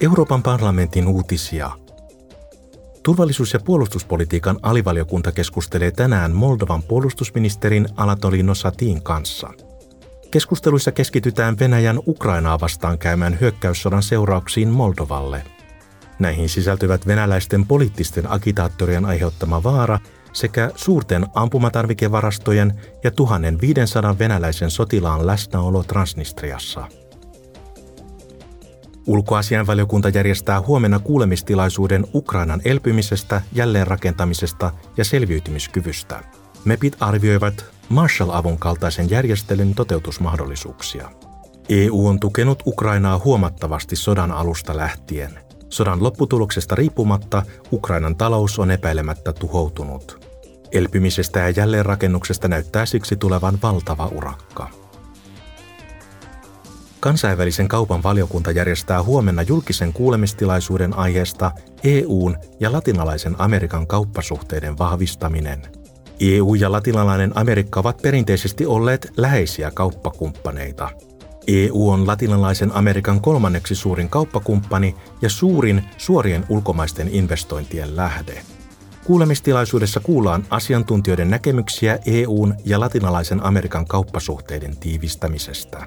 Euroopan parlamentin uutisia. Turvallisuus- ja puolustuspolitiikan alivaliokunta keskustelee tänään Moldovan puolustusministerin Anatolino Satin kanssa. Keskusteluissa keskitytään Venäjän Ukrainaa vastaan käymään hyökkäyssodan seurauksiin Moldovalle. Näihin sisältyvät venäläisten poliittisten agitaattorien aiheuttama vaara sekä suurten ampumatarvikevarastojen ja 1500 venäläisen sotilaan läsnäolo Transnistriassa – Ulkoasianvaliokunta järjestää huomenna kuulemistilaisuuden Ukrainan elpymisestä, jälleenrakentamisesta ja selviytymiskyvystä. MEPit arvioivat Marshall-avun kaltaisen järjestelyn toteutusmahdollisuuksia. EU on tukenut Ukrainaa huomattavasti sodan alusta lähtien. Sodan lopputuloksesta riippumatta Ukrainan talous on epäilemättä tuhoutunut. Elpymisestä ja jälleenrakennuksesta näyttää siksi tulevan valtava urakka. Kansainvälisen kaupan valiokunta järjestää huomenna julkisen kuulemistilaisuuden aiheesta EUn ja latinalaisen Amerikan kauppasuhteiden vahvistaminen. EU ja latinalainen Amerikka ovat perinteisesti olleet läheisiä kauppakumppaneita. EU on latinalaisen Amerikan kolmanneksi suurin kauppakumppani ja suurin suorien ulkomaisten investointien lähde. Kuulemistilaisuudessa kuullaan asiantuntijoiden näkemyksiä EUn ja latinalaisen Amerikan kauppasuhteiden tiivistämisestä.